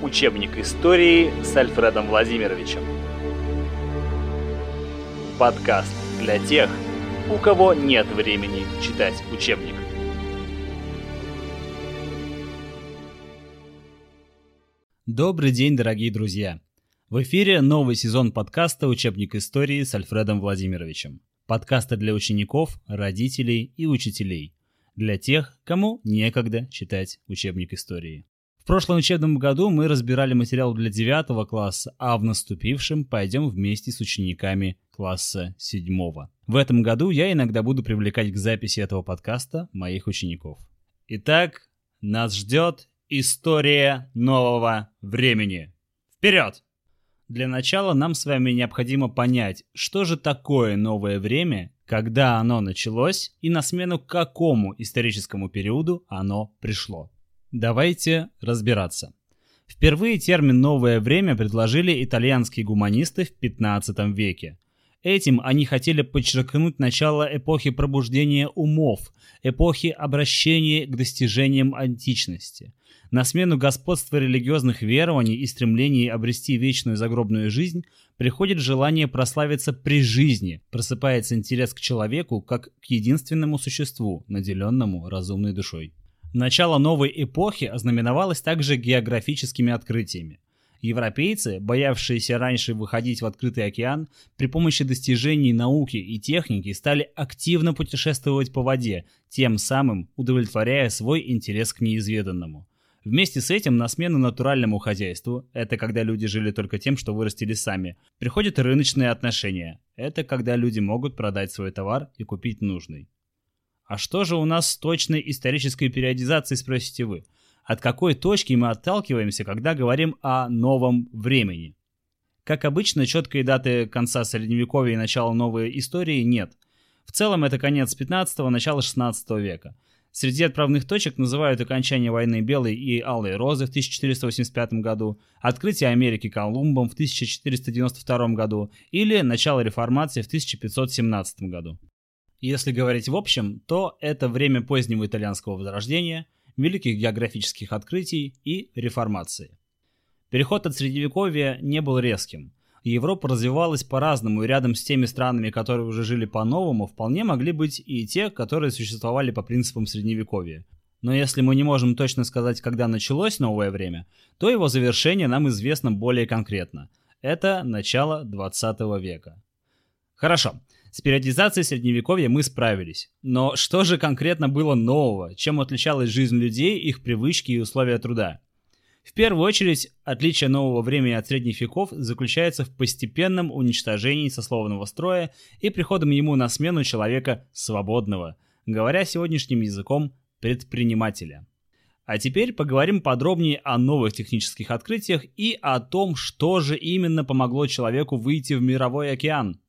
Учебник истории с Альфредом Владимировичем. Подкаст для тех, у кого нет времени читать учебник. Добрый день, дорогие друзья! В эфире новый сезон подкаста «Учебник истории» с Альфредом Владимировичем. Подкаста для учеников, родителей и учителей. Для тех, кому некогда читать учебник истории прошлом учебном году мы разбирали материал для 9 класса, а в наступившем пойдем вместе с учениками класса 7. В этом году я иногда буду привлекать к записи этого подкаста моих учеников. Итак, нас ждет история нового времени. Вперед! Для начала нам с вами необходимо понять, что же такое новое время, когда оно началось и на смену какому историческому периоду оно пришло. Давайте разбираться. Впервые термин «новое время» предложили итальянские гуманисты в 15 веке. Этим они хотели подчеркнуть начало эпохи пробуждения умов, эпохи обращения к достижениям античности. На смену господства религиозных верований и стремлений обрести вечную загробную жизнь приходит желание прославиться при жизни, просыпается интерес к человеку как к единственному существу, наделенному разумной душой. Начало новой эпохи ознаменовалось также географическими открытиями. Европейцы, боявшиеся раньше выходить в открытый океан, при помощи достижений науки и техники стали активно путешествовать по воде, тем самым удовлетворяя свой интерес к неизведанному. Вместе с этим на смену натуральному хозяйству, это когда люди жили только тем, что вырастили сами, приходят рыночные отношения. Это когда люди могут продать свой товар и купить нужный. А что же у нас с точной исторической периодизацией, спросите вы? От какой точки мы отталкиваемся, когда говорим о новом времени? Как обычно, четкой даты конца Средневековья и начала новой истории нет. В целом это конец 15-го, начало 16 века. Среди отправных точек называют окончание войны Белой и Алой Розы в 1485 году, открытие Америки Колумбом в 1492 году или начало реформации в 1517 году. Если говорить в общем, то это время позднего итальянского возрождения, великих географических открытий и реформации. Переход от средневековья не был резким. Европа развивалась по-разному, и рядом с теми странами, которые уже жили по-новому, вполне могли быть и те, которые существовали по принципам средневековья. Но если мы не можем точно сказать, когда началось новое время, то его завершение нам известно более конкретно. Это начало 20 века. Хорошо, с периодизацией средневековья мы справились. Но что же конкретно было нового? Чем отличалась жизнь людей, их привычки и условия труда? В первую очередь, отличие нового времени от средних веков заключается в постепенном уничтожении сословного строя и приходом ему на смену человека свободного, говоря сегодняшним языком предпринимателя. А теперь поговорим подробнее о новых технических открытиях и о том, что же именно помогло человеку выйти в мировой океан –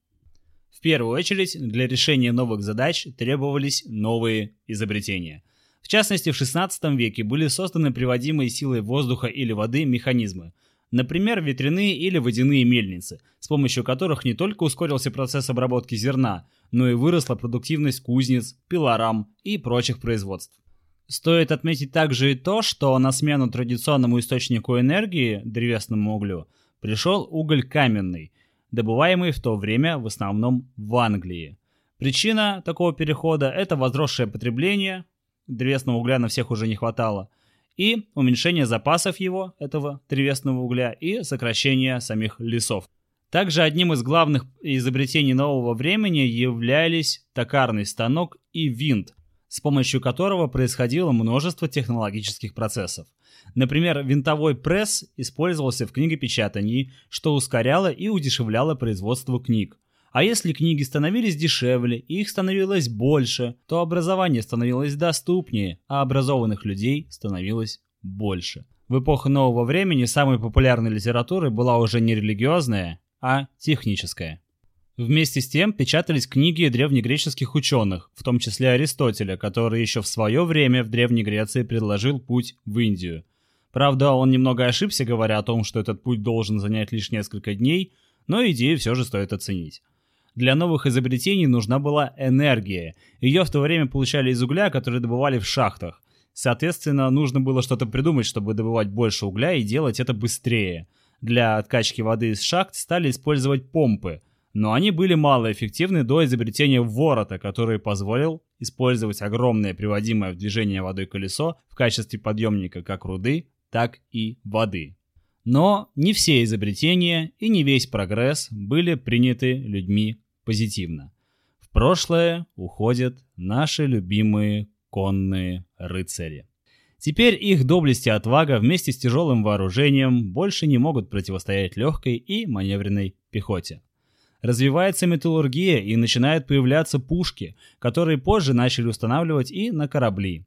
в первую очередь, для решения новых задач требовались новые изобретения. В частности, в XVI веке были созданы приводимые силой воздуха или воды механизмы, например, ветряные или водяные мельницы, с помощью которых не только ускорился процесс обработки зерна, но и выросла продуктивность кузнец, пилорам и прочих производств. Стоит отметить также и то, что на смену традиционному источнику энергии, древесному углю, пришел уголь каменный – добываемый в то время в основном в Англии. Причина такого перехода – это возросшее потребление, древесного угля на всех уже не хватало, и уменьшение запасов его, этого древесного угля, и сокращение самих лесов. Также одним из главных изобретений нового времени являлись токарный станок и винт, с помощью которого происходило множество технологических процессов. Например, винтовой пресс использовался в книгопечатании, что ускоряло и удешевляло производство книг. А если книги становились дешевле и их становилось больше, то образование становилось доступнее, а образованных людей становилось больше. В эпоху нового времени самой популярной литературой была уже не религиозная, а техническая. Вместе с тем печатались книги древнегреческих ученых, в том числе Аристотеля, который еще в свое время в Древней Греции предложил путь в Индию. Правда, он немного ошибся, говоря о том, что этот путь должен занять лишь несколько дней, но идею все же стоит оценить. Для новых изобретений нужна была энергия. Ее в то время получали из угля, который добывали в шахтах. Соответственно, нужно было что-то придумать, чтобы добывать больше угля и делать это быстрее. Для откачки воды из шахт стали использовать помпы, но они были малоэффективны до изобретения ворота, который позволил использовать огромное приводимое в движение водой колесо в качестве подъемника как руды, так и воды. Но не все изобретения и не весь прогресс были приняты людьми позитивно. В прошлое уходят наши любимые конные рыцари. Теперь их доблесть и отвага вместе с тяжелым вооружением больше не могут противостоять легкой и маневренной пехоте. Развивается металлургия и начинают появляться пушки, которые позже начали устанавливать и на корабли.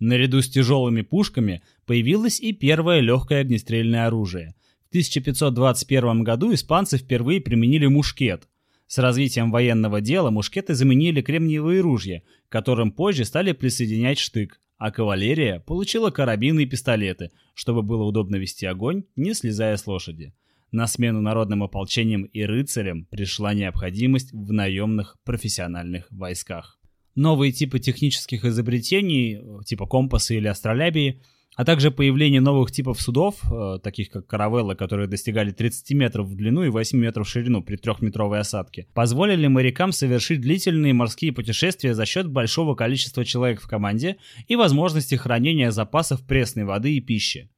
Наряду с тяжелыми пушками появилось и первое легкое огнестрельное оружие. В 1521 году испанцы впервые применили мушкет. С развитием военного дела мушкеты заменили кремниевые ружья, к которым позже стали присоединять штык, а кавалерия получила карабины и пистолеты, чтобы было удобно вести огонь, не слезая с лошади. На смену народным ополчениям и рыцарям пришла необходимость в наемных профессиональных войсках новые типы технических изобретений, типа компаса или астролябии, а также появление новых типов судов, э, таких как каравеллы, которые достигали 30 метров в длину и 8 метров в ширину при трехметровой осадке, позволили морякам совершить длительные морские путешествия за счет большого количества человек в команде и возможности хранения запасов пресной воды и пищи.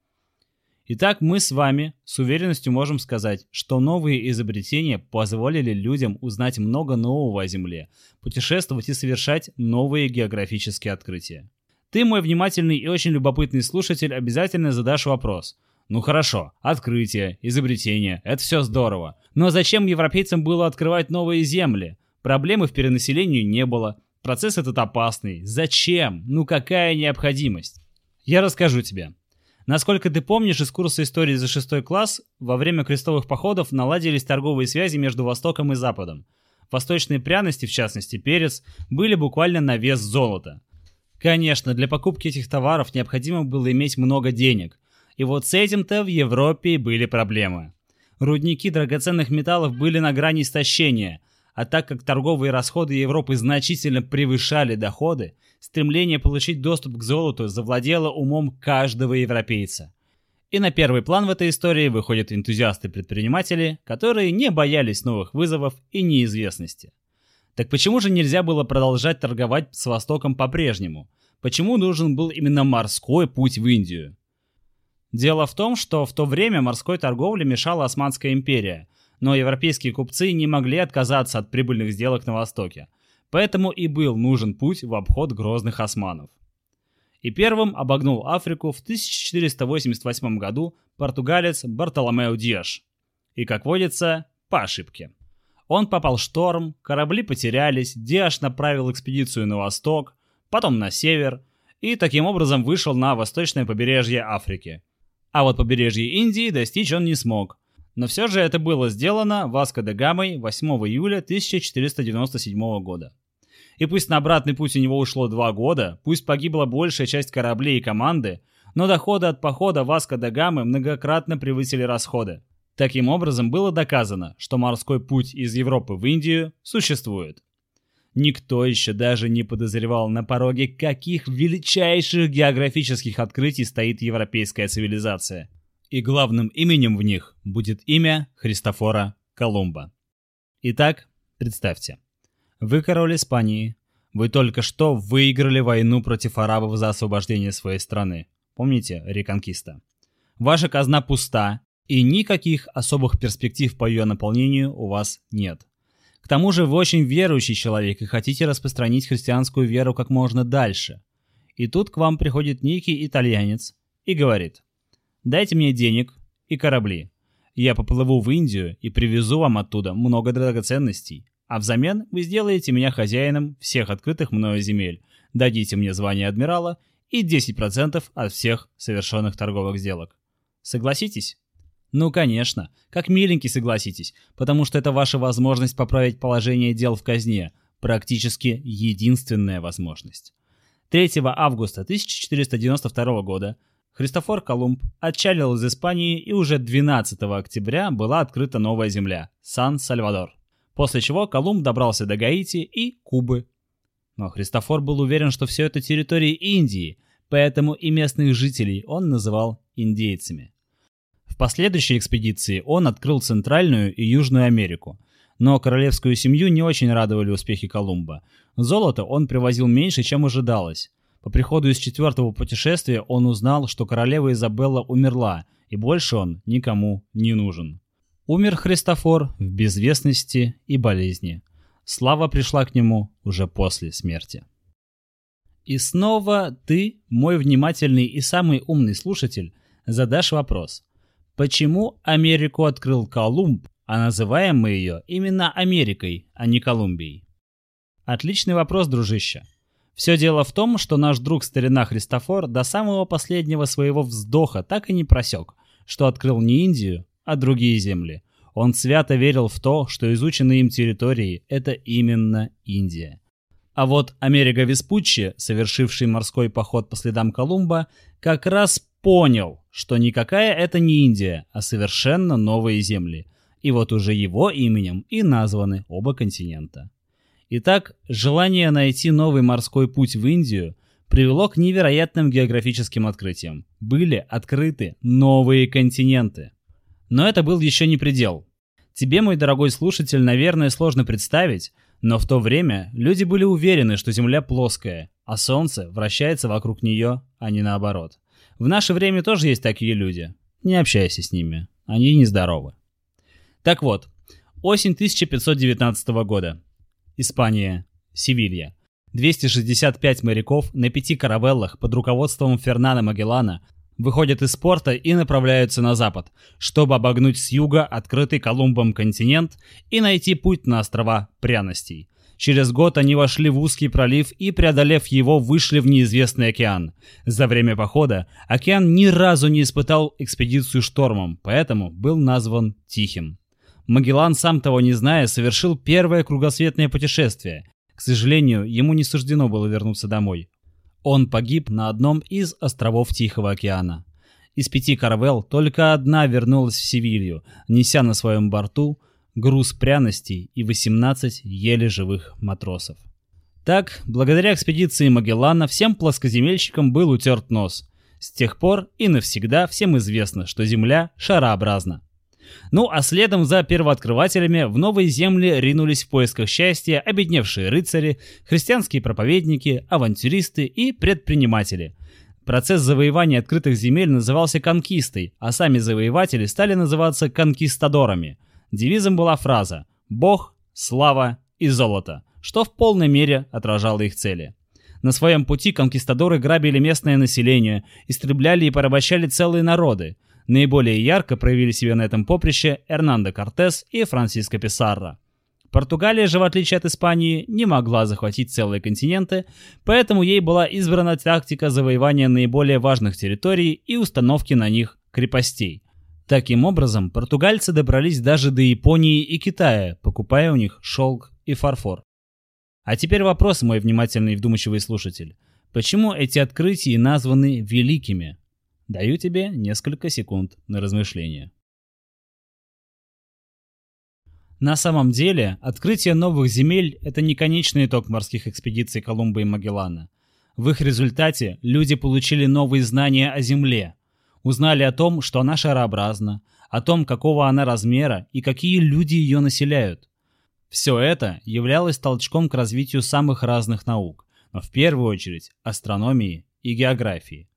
Итак, мы с вами с уверенностью можем сказать, что новые изобретения позволили людям узнать много нового о Земле, путешествовать и совершать новые географические открытия. Ты, мой внимательный и очень любопытный слушатель, обязательно задашь вопрос. Ну хорошо, открытие, изобретение, это все здорово. Но зачем европейцам было открывать новые земли? Проблемы в перенаселении не было. Процесс этот опасный. Зачем? Ну какая необходимость? Я расскажу тебе. Насколько ты помнишь из курса истории за шестой класс, во время крестовых походов наладились торговые связи между Востоком и Западом. Восточные пряности, в частности перец, были буквально на вес золота. Конечно, для покупки этих товаров необходимо было иметь много денег. И вот с этим-то в Европе были проблемы. Рудники драгоценных металлов были на грани истощения – а так как торговые расходы Европы значительно превышали доходы, стремление получить доступ к золоту завладело умом каждого европейца. И на первый план в этой истории выходят энтузиасты-предприниматели, которые не боялись новых вызовов и неизвестности. Так почему же нельзя было продолжать торговать с Востоком по-прежнему? Почему нужен был именно морской путь в Индию? Дело в том, что в то время морской торговле мешала Османская империя – но европейские купцы не могли отказаться от прибыльных сделок на Востоке. Поэтому и был нужен путь в обход грозных османов. И первым обогнул Африку в 1488 году португалец Бартоломео Диаш. И, как водится, по ошибке. Он попал в шторм, корабли потерялись, Диаш направил экспедицию на восток, потом на север, и таким образом вышел на восточное побережье Африки. А вот побережье Индии достичь он не смог, но все же это было сделано Васко де Гамой 8 июля 1497 года. И пусть на обратный путь у него ушло два года, пусть погибла большая часть кораблей и команды, но доходы от похода Васко де Гамы многократно превысили расходы. Таким образом, было доказано, что морской путь из Европы в Индию существует. Никто еще даже не подозревал на пороге, каких величайших географических открытий стоит европейская цивилизация – и главным именем в них будет имя Христофора Колумба. Итак, представьте, вы король Испании, вы только что выиграли войну против арабов за освобождение своей страны. Помните, реконкиста? Ваша казна пуста, и никаких особых перспектив по ее наполнению у вас нет. К тому же вы очень верующий человек и хотите распространить христианскую веру как можно дальше. И тут к вам приходит некий итальянец и говорит – Дайте мне денег и корабли. Я поплыву в Индию и привезу вам оттуда много драгоценностей. А взамен вы сделаете меня хозяином всех открытых мною земель, дадите мне звание адмирала и 10% от всех совершенных торговых сделок. Согласитесь? Ну, конечно, как миленький согласитесь, потому что это ваша возможность поправить положение дел в казне, практически единственная возможность. 3 августа 1492 года Христофор Колумб отчалил из Испании и уже 12 октября была открыта новая земля – Сан-Сальвадор. После чего Колумб добрался до Гаити и Кубы. Но Христофор был уверен, что все это территории Индии, поэтому и местных жителей он называл индейцами. В последующей экспедиции он открыл Центральную и Южную Америку, но королевскую семью не очень радовали успехи Колумба. Золото он привозил меньше, чем ожидалось. По приходу из четвертого путешествия он узнал, что королева Изабелла умерла, и больше он никому не нужен. Умер Христофор в безвестности и болезни. Слава пришла к нему уже после смерти. И снова ты, мой внимательный и самый умный слушатель, задашь вопрос. Почему Америку открыл Колумб, а называем мы ее именно Америкой, а не Колумбией? Отличный вопрос, дружище. Все дело в том, что наш друг старина Христофор до самого последнего своего вздоха так и не просек, что открыл не Индию, а другие земли. Он свято верил в то, что изученные им территории – это именно Индия. А вот Америка Веспуччи, совершивший морской поход по следам Колумба, как раз понял, что никакая это не Индия, а совершенно новые земли. И вот уже его именем и названы оба континента. Итак, желание найти новый морской путь в Индию привело к невероятным географическим открытиям. Были открыты новые континенты. Но это был еще не предел. Тебе, мой дорогой слушатель, наверное, сложно представить, но в то время люди были уверены, что Земля плоская, а Солнце вращается вокруг нее, а не наоборот. В наше время тоже есть такие люди. Не общайся с ними, они нездоровы. Так вот, осень 1519 года. Испания, Севилья. 265 моряков на пяти каравеллах под руководством Фернана Магеллана выходят из порта и направляются на запад, чтобы обогнуть с юга открытый Колумбом континент и найти путь на острова пряностей. Через год они вошли в узкий пролив и, преодолев его, вышли в неизвестный океан. За время похода океан ни разу не испытал экспедицию штормом, поэтому был назван Тихим. Магеллан, сам того не зная, совершил первое кругосветное путешествие. К сожалению, ему не суждено было вернуться домой. Он погиб на одном из островов Тихого океана. Из пяти каравелл только одна вернулась в Севилью, неся на своем борту груз пряностей и 18 еле живых матросов. Так, благодаря экспедиции Магеллана всем плоскоземельщикам был утерт нос. С тех пор и навсегда всем известно, что Земля шарообразна. Ну а следом за первооткрывателями в новые земли ринулись в поисках счастья обедневшие рыцари, христианские проповедники, авантюристы и предприниматели. Процесс завоевания открытых земель назывался конкистой, а сами завоеватели стали называться конкистадорами. Девизом была фраза «Бог, слава и золото», что в полной мере отражало их цели. На своем пути конкистадоры грабили местное население, истребляли и порабощали целые народы – Наиболее ярко проявили себя на этом поприще Эрнандо Кортес и Франциско Писарро. Португалия же, в отличие от Испании, не могла захватить целые континенты, поэтому ей была избрана тактика завоевания наиболее важных территорий и установки на них крепостей. Таким образом, португальцы добрались даже до Японии и Китая, покупая у них шелк и фарфор. А теперь вопрос, мой внимательный и вдумчивый слушатель. Почему эти открытия названы великими? Даю тебе несколько секунд на размышление. На самом деле, открытие новых земель – это не конечный итог морских экспедиций Колумба и Магеллана. В их результате люди получили новые знания о Земле, узнали о том, что она шарообразна, о том, какого она размера и какие люди ее населяют. Все это являлось толчком к развитию самых разных наук, но в первую очередь астрономии и географии.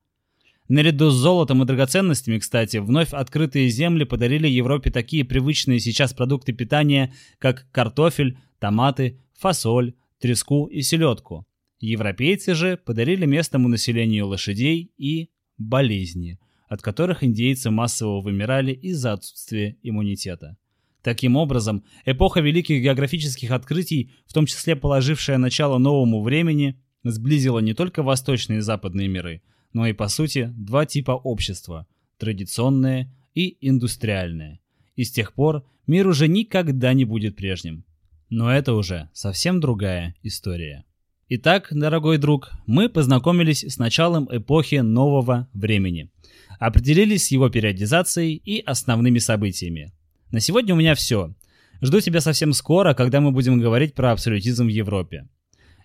Наряду с золотом и драгоценностями, кстати, вновь открытые земли подарили Европе такие привычные сейчас продукты питания, как картофель, томаты, фасоль, треску и селедку. Европейцы же подарили местному населению лошадей и болезни, от которых индейцы массово вымирали из-за отсутствия иммунитета. Таким образом, эпоха великих географических открытий, в том числе положившая начало новому времени, сблизила не только восточные и западные миры – но и по сути два типа общества – традиционное и индустриальное. И с тех пор мир уже никогда не будет прежним. Но это уже совсем другая история. Итак, дорогой друг, мы познакомились с началом эпохи нового времени. Определились с его периодизацией и основными событиями. На сегодня у меня все. Жду тебя совсем скоро, когда мы будем говорить про абсолютизм в Европе.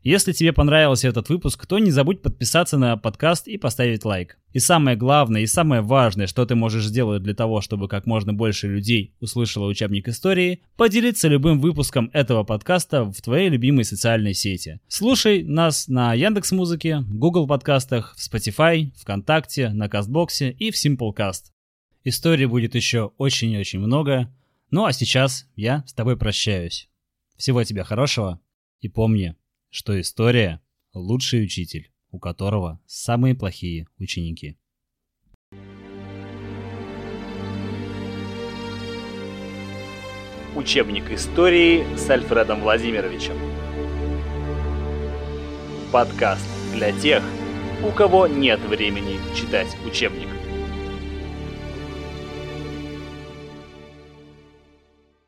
Если тебе понравился этот выпуск, то не забудь подписаться на подкаст и поставить лайк. И самое главное и самое важное, что ты можешь сделать для того, чтобы как можно больше людей услышало учебник истории, поделиться любым выпуском этого подкаста в твоей любимой социальной сети. Слушай нас на Яндекс Музыке, Google подкастах, в Spotify, ВКонтакте, на Кастбоксе и в Simplecast. Истории будет еще очень-очень много. Ну а сейчас я с тобой прощаюсь. Всего тебе хорошего и помни, что история – лучший учитель, у которого самые плохие ученики. Учебник истории с Альфредом Владимировичем. Подкаст для тех, у кого нет времени читать учебник.